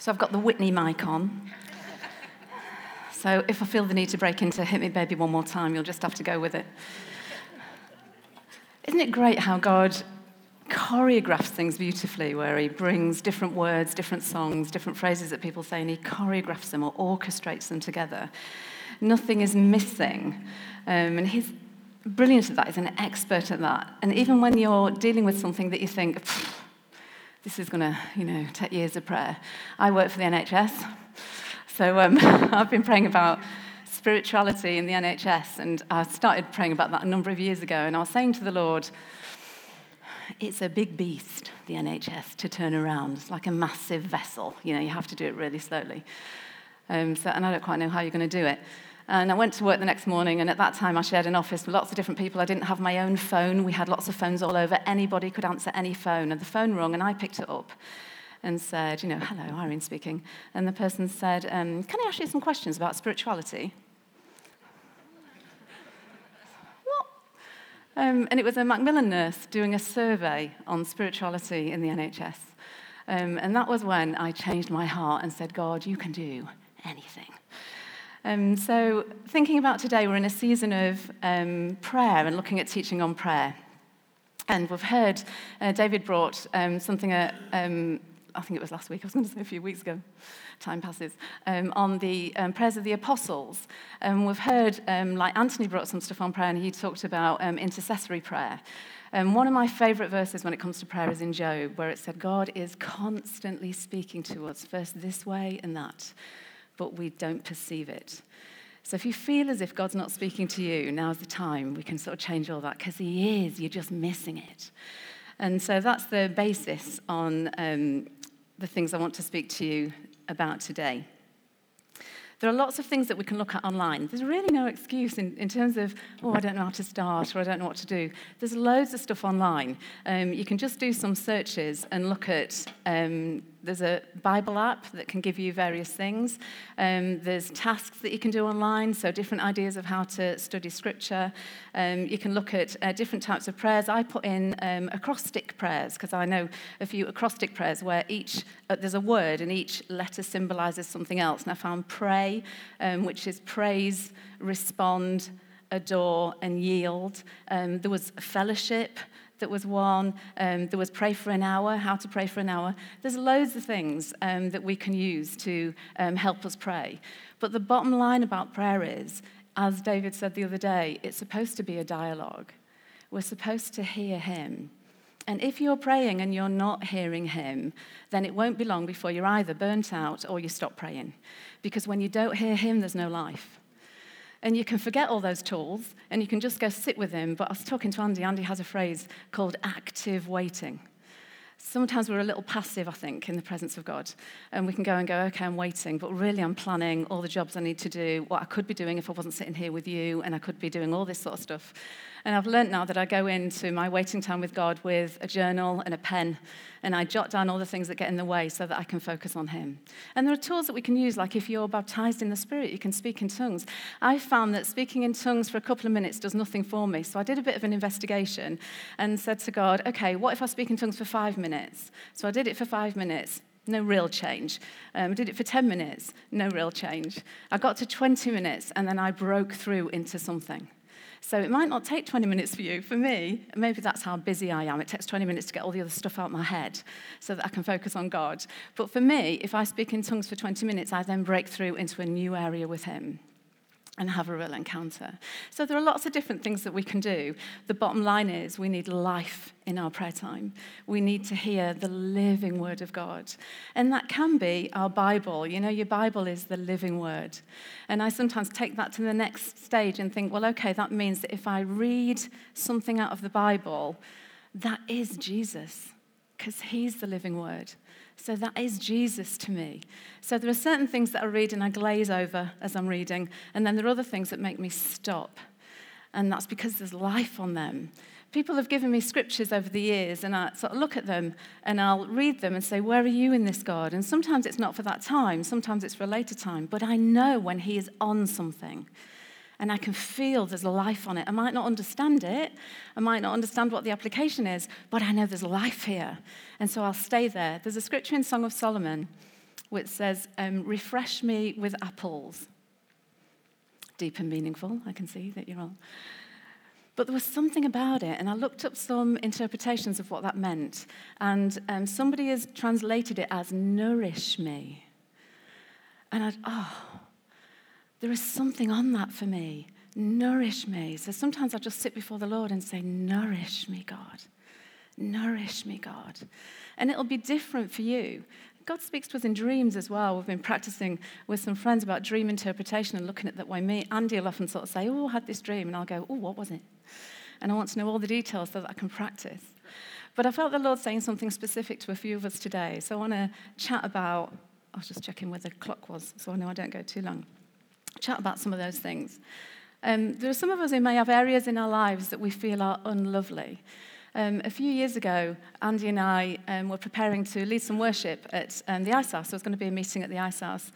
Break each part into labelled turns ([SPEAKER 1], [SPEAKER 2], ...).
[SPEAKER 1] So I've got the Britney mic on. So if I feel the need to break into Hit Me Baby one more time, you'll just have to go with it. Isn't it great how God choreographs things beautifully, where He brings different words, different songs, different phrases that people say, and He choreographs them or orchestrates them together? Nothing is missing. Um, and He's brilliant at that, He's an expert at that. And even when you're dealing with something that you think, this is going to, you know, take years of prayer. I work for the NHS. So um, I've been praying about spirituality in the NHS, and I started praying about that a number of years ago. And I was saying to the Lord, it's a big beast, the NHS, to turn around. It's like a massive vessel. You know, you have to do it really slowly. Um, so, and I don't quite know how you're going to do it. And I went to work the next morning, and at that time I shared an office with lots of different people. I didn't have my own phone. We had lots of phones all over. Anybody could answer any phone. And the phone rung, and I picked it up and said, you know, hello, Irene speaking. And the person said, um, can I ask you some questions about spirituality? what? Um, and it was a Macmillan nurse doing a survey on spirituality in the NHS. Um, and that was when I changed my heart and said, God, you can do anything. Um, so, thinking about today, we're in a season of um, prayer and looking at teaching on prayer. And we've heard uh, David brought um, something uh, um, I think it was last week, I was going to say a few weeks ago, time passes, um, on the um, prayers of the apostles. Um, we've heard, like Anthony brought some stuff on prayer, and he talked about intercessory prayer. Um, one of my favorite verses when it comes to prayer is in Job, where it said, God is constantly speaking to us, first this way and that, but we don't perceive it. So if you feel as if God's not speaking to you, now's the time. We can sort of change all that because He is. You're just missing it. And so that's the basis on um, the things I want to speak to you about today. There are lots of things that we can look at online. There's really no excuse in, in terms of, oh, I don't know how to start or I don't know what to do. There's loads of stuff online. Um, you can just do some searches and look at um, there's a Bible app that can give you various things. Um, there's tasks that you can do online, so different ideas of how to study scripture. Um, you can look at uh, different types of prayers. I put in um, acrostic prayers because I know a few acrostic prayers where each uh, there's a word and each letter symbolizes something else. And I found pray, um, which is praise, respond, adore, and yield. Um, there was fellowship that was one. Um, there was pray for an hour, how to pray for an hour. There's loads of things um, that we can use to um, help us pray. But the bottom line about prayer is, as David said the other day, it's supposed to be a dialogue. We're supposed to hear him. And if you're praying and you're not hearing him, then it won't be long before you're either burnt out or you stop praying. Because when you don't hear him, there's no life. And you can forget all those tools and you can just go sit with him. But I was talking to Andy. Andy has a phrase called active waiting. Sometimes we're a little passive, I think, in the presence of God. And we can go and go, okay, I'm waiting, but really I'm planning all the jobs I need to do, what I could be doing if I wasn't sitting here with you, and I could be doing all this sort of stuff. And I've learned now that I go into my waiting time with God with a journal and a pen, and I jot down all the things that get in the way so that I can focus on Him. And there are tools that we can use, like if you're baptized in the Spirit, you can speak in tongues. I found that speaking in tongues for a couple of minutes does nothing for me. So I did a bit of an investigation and said to God, okay, what if I speak in tongues for five minutes? So I did it for five minutes no real change. Um, I did it for 10 minutes, no real change. I got to 20 minutes and then I broke through into something. So it might not take 20 minutes for you. For me, maybe that's how busy I am. It takes 20 minutes to get all the other stuff out my head so that I can focus on God. But for me, if I speak in tongues for 20 minutes, I then break through into a new area with Him and have a real encounter. So there are lots of different things that we can do. The bottom line is we need life in our prayer time. We need to hear the living word of God. And that can be our Bible. You know, your Bible is the living word. And I sometimes take that to the next stage and think, well, okay, that means that if I read something out of the Bible, that is Jesus, because he's the living word. So that is Jesus to me. So there are certain things that I read and I glaze over as I'm reading, and then there are other things that make me stop. And that's because there's life on them. People have given me scriptures over the years, and I sort of look at them and I'll read them and say, Where are you in this, God? And sometimes it's not for that time, sometimes it's for a later time, but I know when He is on something and I can feel there's life on it. I might not understand it, I might not understand what the application is, but I know there's life here. And so I'll stay there. There's a scripture in Song of Solomon which says, um, Refresh me with apples. Deep and meaningful, I can see that you're all. But there was something about it, and I looked up some interpretations of what that meant. And um, somebody has translated it as nourish me. And I'd, oh, there is something on that for me. Nourish me. So sometimes I just sit before the Lord and say, Nourish me, God. Nourish me, God. And it'll be different for you. God speaks to us in dreams as well. We've been practicing with some friends about dream interpretation and looking at that way. Me, Andy will often sort of say, Oh, I had this dream. And I'll go, Oh, what was it? And I want to know all the details so that I can practice. But I felt the Lord saying something specific to a few of us today. So I want to chat about, I was just checking where the clock was so I know I don't go too long. Chat about some of those things. Um, there are some of us who may have areas in our lives that we feel are unlovely. Um, a few years ago, Andy and I um, were preparing to lead some worship at um, the Ice House. There was going to be a meeting at the Ice House.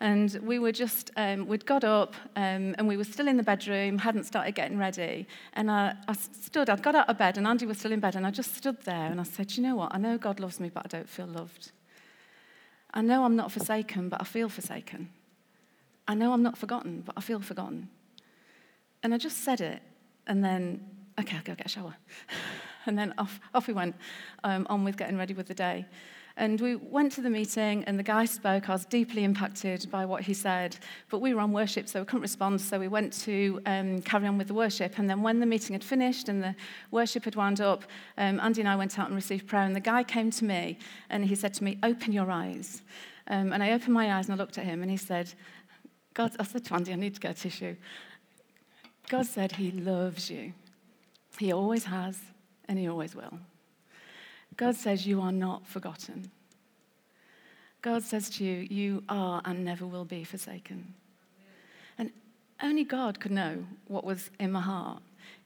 [SPEAKER 1] And we were just, um, we'd got up um, and we were still in the bedroom, hadn't started getting ready. And I, I stood, I'd got out of bed and Andy was still in bed. And I just stood there and I said, You know what? I know God loves me, but I don't feel loved. I know I'm not forsaken, but I feel forsaken. I know I'm not forgotten, but I feel forgotten. And I just said it. And then, okay, I'll go get a shower. And then off, off we went um, on with getting ready with the day. And we went to the meeting, and the guy spoke. I was deeply impacted by what he said, but we were on worship, so we couldn't respond. So we went to um, carry on with the worship. And then, when the meeting had finished and the worship had wound up, um, Andy and I went out and received prayer. And the guy came to me, and he said to me, "Open your eyes." Um, and I opened my eyes and I looked at him, and he said, "God," I said to Andy, "I need to get a tissue." God said He loves you. He always has and He always will. God says, You are not forgotten. God says to you, You are and never will be forsaken. And only God could know what was in my heart.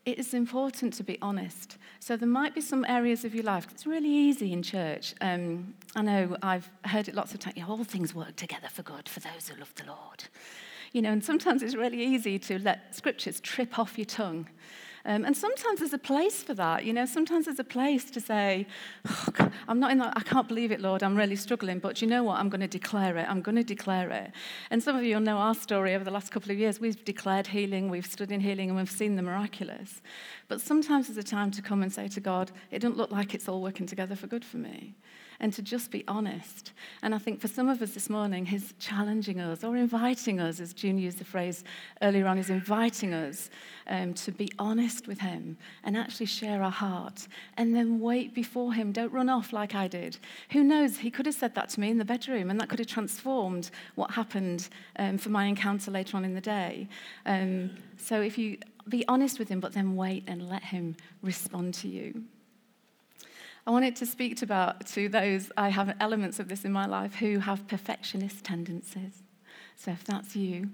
[SPEAKER 1] It is important to be honest. So there might be some areas of your life. It's really easy in church. Um, I know I've heard it lots of times. all things work together for good for those who love the Lord. You know, and sometimes it's really easy to let scriptures trip off your tongue. Um, and sometimes there's a place for that. You know, sometimes there's a place to say, oh, I'm not in that, I can't believe it, Lord, I'm really struggling, but you know what? I'm going to declare it. I'm going to declare it. And some of you will know our story over the last couple of years. We've declared healing, we've stood in healing, and we've seen the miraculous. But sometimes there's a time to come and say to God, it doesn't look like it's all working together for good for me and to just be honest. And I think for some of us this morning, He's challenging us or inviting us, as June used the phrase earlier on, He's inviting us um, to be honest with Him and actually share our heart and then wait before Him. Don't run off like I did. Who knows? He could have said that to me in the bedroom, and that could have transformed what happened um, for my encounter later on in the day. Um, so if you be honest with Him, but then wait and let Him respond to you. I wanted to speak to, about, to those, I have elements of this in my life, who have perfectionist tendencies. So if that's you,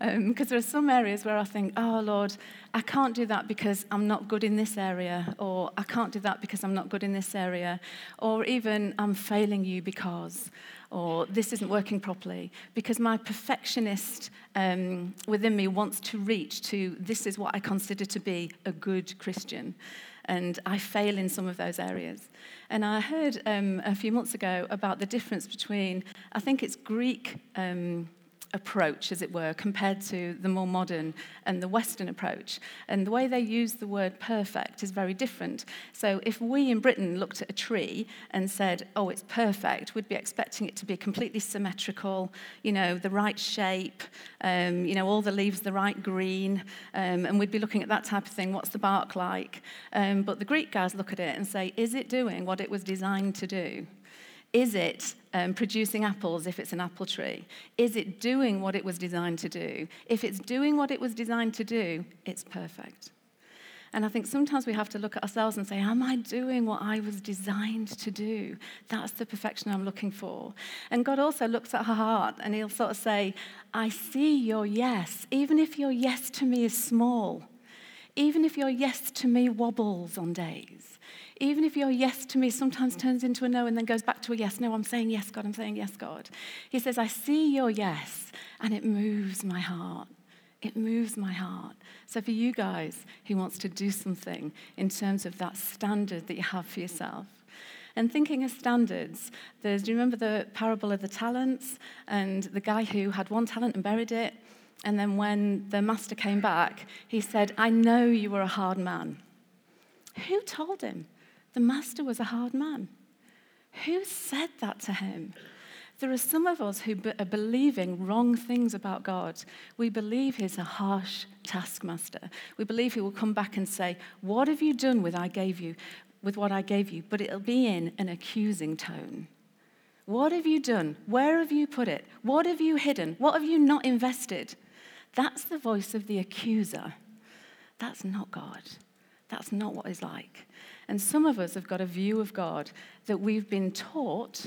[SPEAKER 1] because um, there are some areas where I think, oh Lord, I can't do that because I'm not good in this area, or I can't do that because I'm not good in this area, or even I'm failing you because, or this isn't working properly, because my perfectionist um, within me wants to reach to this is what I consider to be a good Christian and I fail in some of those areas. And I heard um, a few months ago about the difference between, I think it's Greek. Um, approach, as it were, compared to the more modern and the Western approach. And the way they use the word perfect is very different. So if we in Britain looked at a tree and said, oh, it's perfect, we'd be expecting it to be completely symmetrical, you know, the right shape, um, you know, all the leaves the right green, um, and we'd be looking at that type of thing. What's the bark like? Um, but the Greek guys look at it and say, is it doing what it was designed to do? Is it um, producing apples if it's an apple tree? Is it doing what it was designed to do? If it's doing what it was designed to do, it's perfect. And I think sometimes we have to look at ourselves and say, Am I doing what I was designed to do? That's the perfection I'm looking for. And God also looks at her heart and He'll sort of say, I see your yes, even if your yes to me is small, even if your yes to me wobbles on days, even if your yes to me sometimes turns into a no and then goes back to a yes, no, I'm saying yes, God, I'm saying yes, God. He says, I see your yes, and it moves my heart. It moves my heart. So, for you guys, he wants to do something in terms of that standard that you have for yourself. And thinking of standards, there's, do you remember the parable of the talents and the guy who had one talent and buried it? And then when the master came back, he said, I know you were a hard man. Who told him the master was a hard man? Who said that to him? There are some of us who are believing wrong things about God. We believe he's a harsh taskmaster. We believe he will come back and say, What have you done with I gave you, with what I gave you? But it'll be in an accusing tone. What have you done? Where have you put it? What have you hidden? What have you not invested? That's the voice of the accuser. That's not God. That's not what he's like. And some of us have got a view of God that we've been taught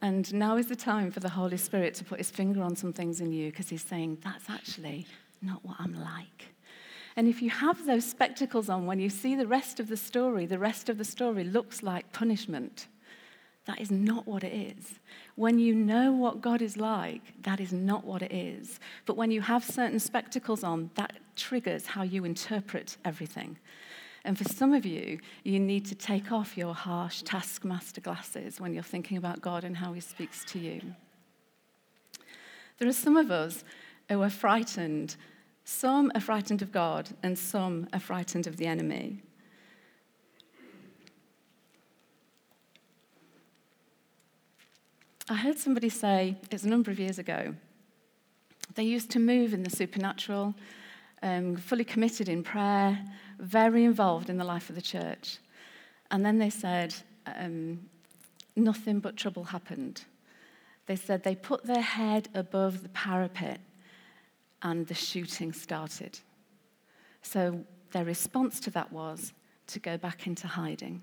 [SPEAKER 1] and now is the time for the Holy Spirit to put his finger on some things in you because he's saying, that's actually not what I'm like. And if you have those spectacles on when you see the rest of the story, the rest of the story looks like punishment. That is not what it is. When you know what God is like, that is not what it is. But when you have certain spectacles on, that triggers how you interpret everything. And for some of you, you need to take off your harsh taskmaster glasses when you're thinking about God and how He speaks to you. There are some of us who are frightened. Some are frightened of God, and some are frightened of the enemy. I heard somebody say, it's a number of years ago, they used to move in the supernatural, um, fully committed in prayer, very involved in the life of the church. And then they said, um, nothing but trouble happened. They said they put their head above the parapet and the shooting started. So their response to that was to go back into hiding.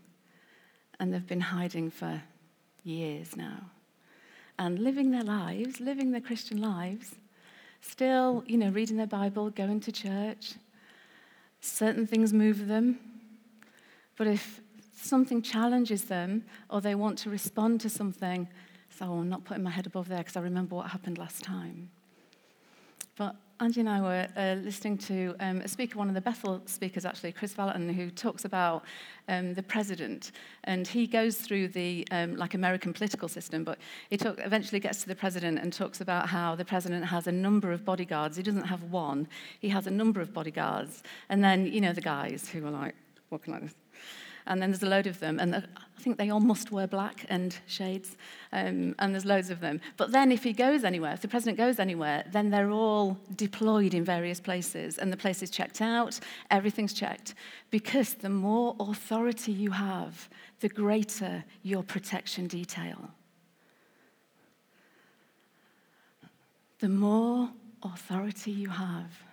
[SPEAKER 1] And they've been hiding for years now. And living their lives, living their Christian lives, still, you know, reading their Bible, going to church, Certain things move them. But if something challenges them or they want to respond to something, so oh, I'm not putting my head above there because I remember what happened last time. But Angie and I were uh, listening to um, a speaker, one of the Bethel speakers actually, Kris Vallotton, who talks about um, the president. And he goes through the um, like American political system, but he talk, eventually gets to the president and talks about how the president has a number of bodyguards. He doesn't have one, he has a number of bodyguards. And then, you know, the guys who are like walking like this and then there's a load of them, and I think they all must wear black and shades, um, and there's loads of them. But then if he goes anywhere, if the president goes anywhere, then they're all deployed in various places, and the place is checked out, everything's checked, because the more authority you have, the greater your protection detail. The more authority you have,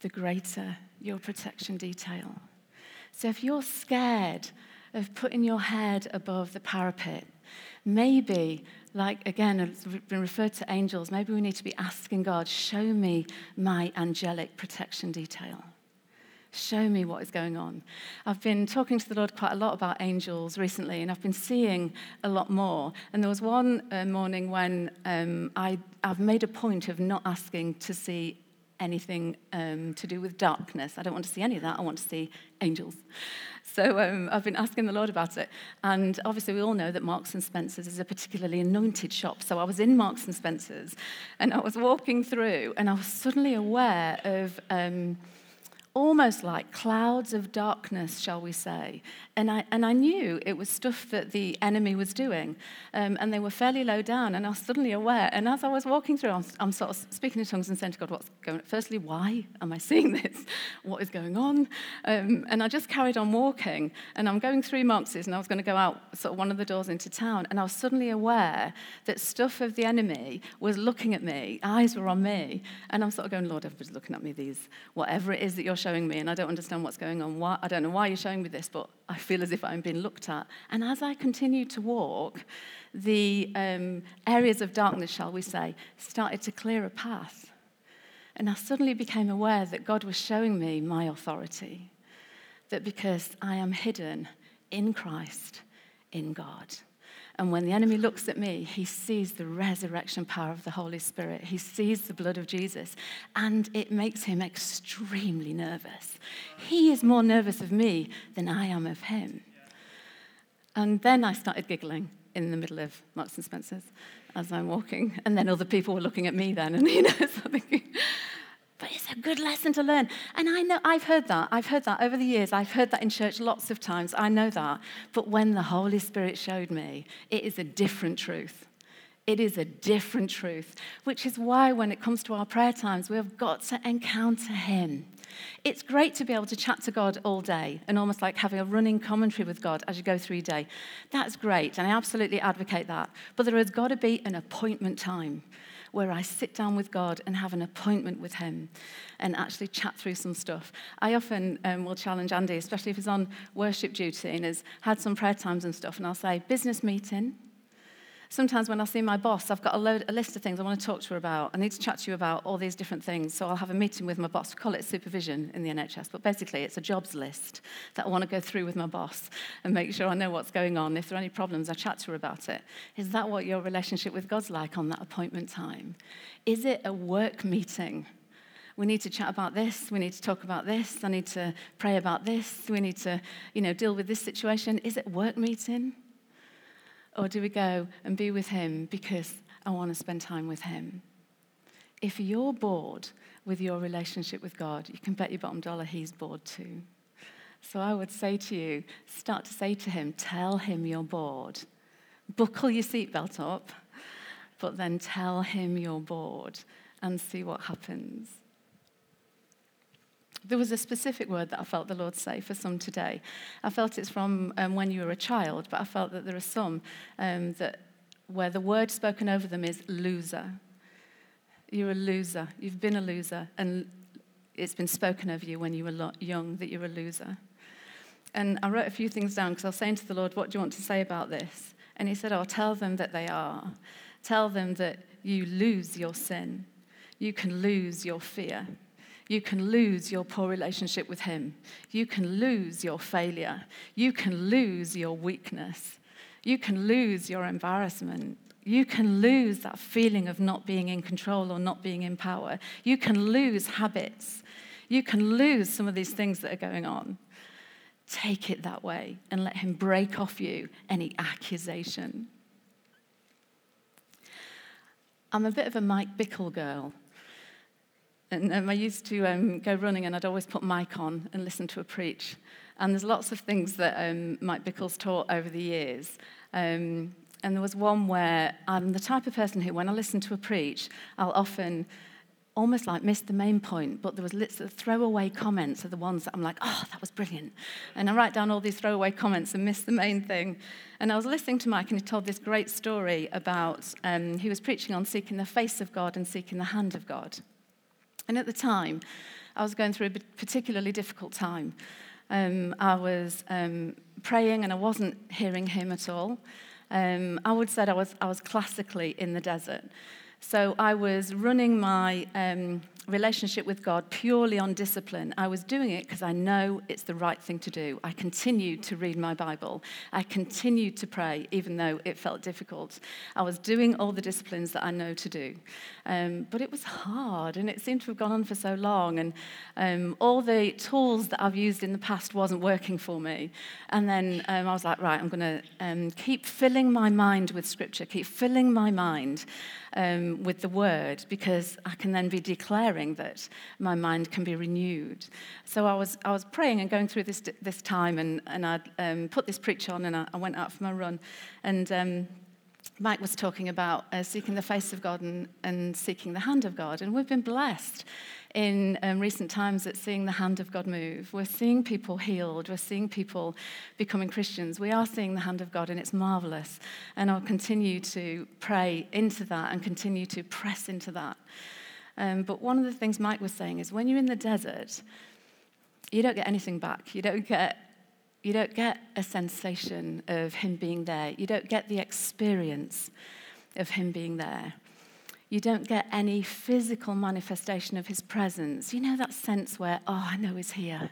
[SPEAKER 1] the greater your protection detail. So if you're scared of putting your head above the parapet, maybe, like again, it's been referred to angels, maybe we need to be asking God, show me my angelic protection detail. Show me what is going on. I've been talking to the Lord quite a lot about angels recently, and I've been seeing a lot more. And there was one uh, morning when um, I, I've made a point of not asking to see anything um, to do with darkness. I don't want to see any of that. I want to see angels. So um, I've been asking the Lord about it. And obviously, we all know that Marks and Spencer's is a particularly anointed shop. So I was in Marks and Spencer's and I was walking through and I was suddenly aware of. Um, almost like clouds of darkness, shall we say. And I, and I knew it was stuff that the enemy was doing. Um, and they were fairly low down, and I was suddenly aware. And as I was walking through, I'm, I'm sort of speaking in tongues and saying to God, what's going on? Firstly, why am I seeing this? What is going on? Um, and I just carried on walking. And I'm going through Marx's, and I was going to go out sort of one of the doors into town. And I was suddenly aware that stuff of the enemy was looking at me, eyes were on me. And I'm sort of going, Lord, everybody's looking at me, these, whatever it is that you're showing me, and I don't understand what's going on. Why, I don't know why you're showing me this, but I feel as if I'm being looked at. And as I continued to walk, the um, areas of darkness, shall we say, started to clear a path. And I suddenly became aware that God was showing me my authority, that because I am hidden in Christ, in God. And when the enemy looks at me, he sees the resurrection power of the Holy Spirit. He sees the blood of Jesus, and it makes him extremely nervous. He is more nervous of me than I am of him. And then I started giggling in the middle of Marks and Spencer's as I'm walking. And then other people were looking at me then, and you know, so thinking, a good lesson to learn. And I know I've heard that. I've heard that over the years. I've heard that in church lots of times. I know that. But when the Holy Spirit showed me, it is a different truth. It is a different truth, which is why when it comes to our prayer times, we have got to encounter Him. It's great to be able to chat to God all day and almost like having a running commentary with God as you go through your day. That's great, and I absolutely advocate that. But there has got to be an appointment time where I sit down with God and have an appointment with Him and actually chat through some stuff. I often um, will challenge Andy, especially if he's on worship duty and has had some prayer times and stuff, and I'll say, business meeting sometimes when I see my boss, I've got a, load, a list of things I want to talk to her about. I need to chat to you about all these different things. So I'll have a meeting with my boss. We call it supervision in the NHS, but basically it's a jobs list that I want to go through with my boss and make sure I know what's going on. If there are any problems, I chat to her about it. Is that what your relationship with God's like on that appointment time? Is it a work meeting? we need to chat about this, we need to talk about this, I need to pray about this, we need to, you know, deal with this situation. Is it work meeting? Or do we go and be with Him because I want to spend time with Him? If you're bored with your relationship with God, you can bet your bottom dollar He's bored too. So I would say to you, start to say to Him, tell Him you're bored. Buckle your seatbelt up, but then tell Him you're bored and see what happens. There was a specific word that I felt the Lord say for some today. I felt it's from um, when you were a child, but I felt that there are some um, that where the word spoken over them is loser. You're a loser. You've been a loser, and it's been spoken over you when you were young that you're a loser. And I wrote a few things down because I was saying to the Lord, What do you want to say about this? And He said, Oh, tell them that they are. Tell them that you lose your sin. You can lose your fear. You can lose your poor relationship with Him. You can lose your failure. You can lose your weakness. You can lose your embarrassment. You can lose that feeling of not being in control or not being in power. You can lose habits. You can lose some of these things that are going on. Take it that way and let Him break off you any accusation. I'm a bit of a Mike Bickle girl. And um, I used to um, go running and I'd always put Mike on and listen to a preach. And there's lots of things that um, Mike Bickle's taught over the years. Um, and there was one where I'm the type of person who, when I listen to a preach, I'll often almost like miss the main point, but there was lots of throwaway comments are the ones that I'm like, oh, that was brilliant. And I write down all these throwaway comments and miss the main thing. And I was listening to Mike, and he told this great story about um, he was preaching on seeking the face of God and seeking the hand of God. And at the time, I was going through a particularly difficult time. Um, I was um, praying and I wasn't hearing him at all. Um, I would say I was, I was classically in the desert. So I was running my um, relationship with God purely on discipline. I was doing it because I know it's the right thing to do. I continued to read my Bible. I continued to pray, even though it felt difficult. I was doing all the disciplines that I know to do. Um, but it was hard, and it seemed to have gone on for so long. And um, all the tools that I've used in the past wasn't working for me. And then um, I was like, right, I'm going to um, keep filling my mind with Scripture, keep filling my mind with the Word, because I can then be declaring that my mind can be renewed. So I was, I was praying and going through this, this time, and, and I'd um, put this preach on, and I, I, went out for my run. And um, Mike was talking about uh, seeking the face of God and, and seeking the hand of God. And we've been blessed in um, recent times at seeing the hand of God move. We're seeing people healed. We're seeing people becoming Christians. We are seeing the hand of God, and it's marvelous. And I'll continue to pray into that and continue to press into that. Um, but one of the things Mike was saying is when you're in the desert, you don't get anything back. You don't get you don't get a sensation of him being there. You don't get the experience of him being there. You don't get any physical manifestation of his presence. You know that sense where, oh, I know he's here.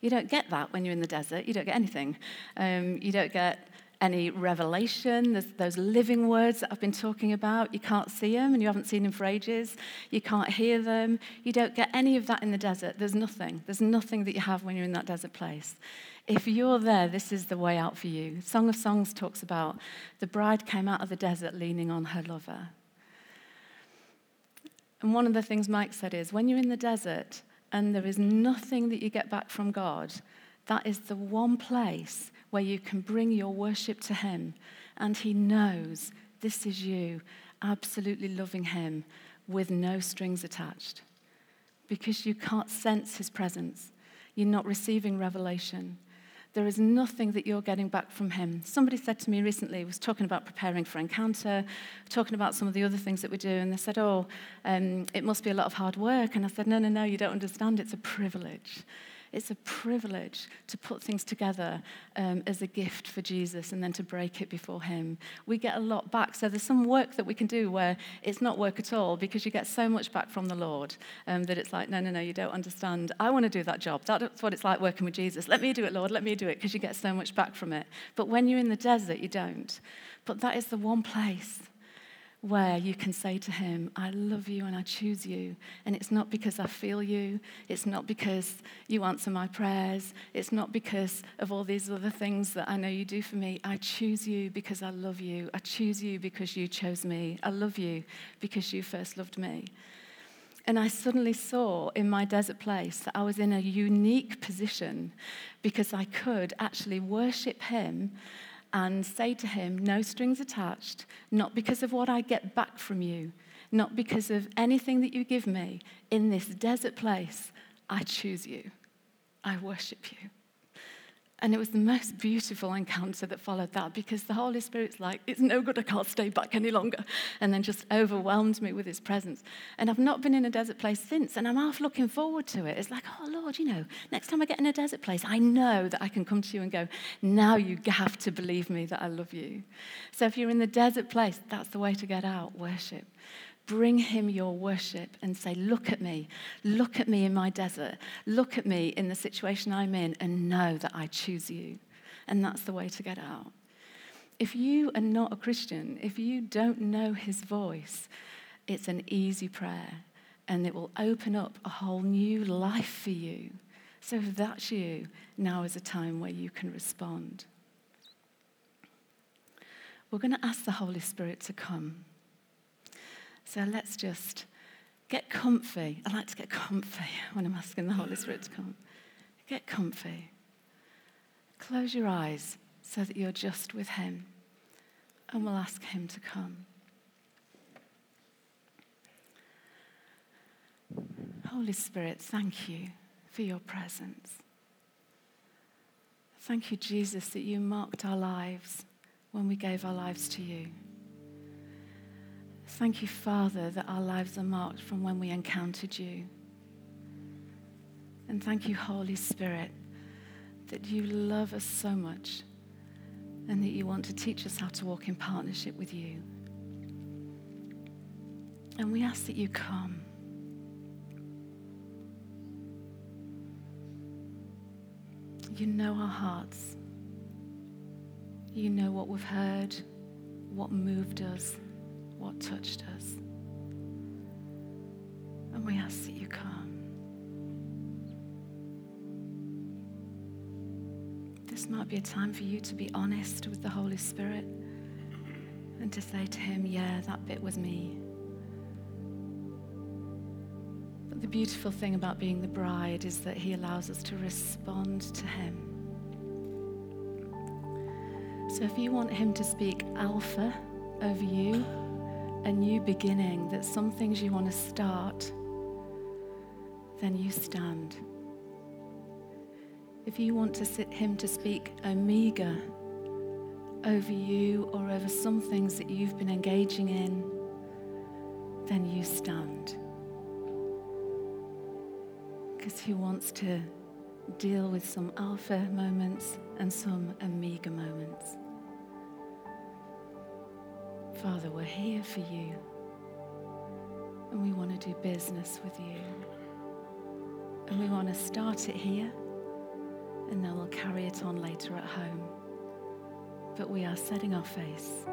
[SPEAKER 1] You don't get that when you're in the desert. You don't get anything. Um, you don't get any revelation. There's those living words that I've been talking about. You can't see them and you haven't seen them for ages. You can't hear them. You don't get any of that in the desert. There's nothing. There's nothing that you have when you're in that desert place. If you're there, this is the way out for you. Song of Songs talks about the bride came out of the desert leaning on her lover. And one of the things Mike said is when you're in the desert and there is nothing that you get back from God, that is the one place where you can bring your worship to Him. And He knows this is you absolutely loving Him with no strings attached because you can't sense His presence. You're not receiving revelation. There is nothing that you're getting back from him. Somebody said to me recently, was talking about preparing for encounter, talking about some of the other things that we do, and they said, Oh, um, it must be a lot of hard work. And I said, No, no, no, you don't understand. It's a privilege. It's a privilege to put things together um, as a gift for Jesus and then to break it before Him. We get a lot back. So there's some work that we can do where it's not work at all because you get so much back from the Lord um, that it's like, no, no, no, you don't understand. I want to do that job. That's what it's like working with Jesus. Let me do it, Lord. Let me do it because you get so much back from it. But when you're in the desert, you don't. But that is the one place where you can say to him, I love you and I choose you. And it's not because I feel you. It's not because you answer my prayers. It's not because of all these other things that I know you do for me. I choose you because I love you. I choose you because you chose me. I love you because you first loved me. And I suddenly saw in my desert place that I was in a unique position because I could actually worship him and say to him, No strings attached, not because of what I get back from you, not because of anything that you give me. In this desert place, I choose you. I worship you. And it was the most beautiful encounter that followed that because the Holy Spirit's like, it's no good, I can't stay back any longer. And then just overwhelmed me with his presence. And I've not been in a desert place since, and I'm half looking forward to it. It's like, oh Lord, you know, next time I get in a desert place, I know that I can come to you and go, now you have to believe me that I love you. So if you're in the desert place, that's the way to get out worship. Bring him your worship and say, Look at me. Look at me in my desert. Look at me in the situation I'm in and know that I choose you. And that's the way to get out. If you are not a Christian, if you don't know his voice, it's an easy prayer and it will open up a whole new life for you. So if that's you, now is a time where you can respond. We're going to ask the Holy Spirit to come. So let's just get comfy. I like to get comfy when I'm asking the Holy Spirit to come. Get comfy. Close your eyes so that you're just with Him, and we'll ask Him to come. Holy Spirit, thank you for your presence. Thank you, Jesus, that you marked our lives when we gave our lives to you. Thank you, Father, that our lives are marked from when we encountered you. And thank you, Holy Spirit, that you love us so much and that you want to teach us how to walk in partnership with you. And we ask that you come. You know our hearts. You know what we've heard, what moved us what touched us. And we ask that you come. This might be a time for you to be honest with the Holy Spirit and to say to Him, Yeah, that bit was me. But the beautiful thing about being the bride is that He allows us to respond to Him. So if you want Him to speak Alpha over you, a new beginning, that some things you want to start, then you stand. If you want to sit him to speak Omega over you or over some things that you've been engaging in, then you stand. Because he wants to deal with some alpha moments and some omega moments. Father, we're here for you. And we want to do business with you. And we want to start it here, and then we'll carry it on later at home. but we are setting our face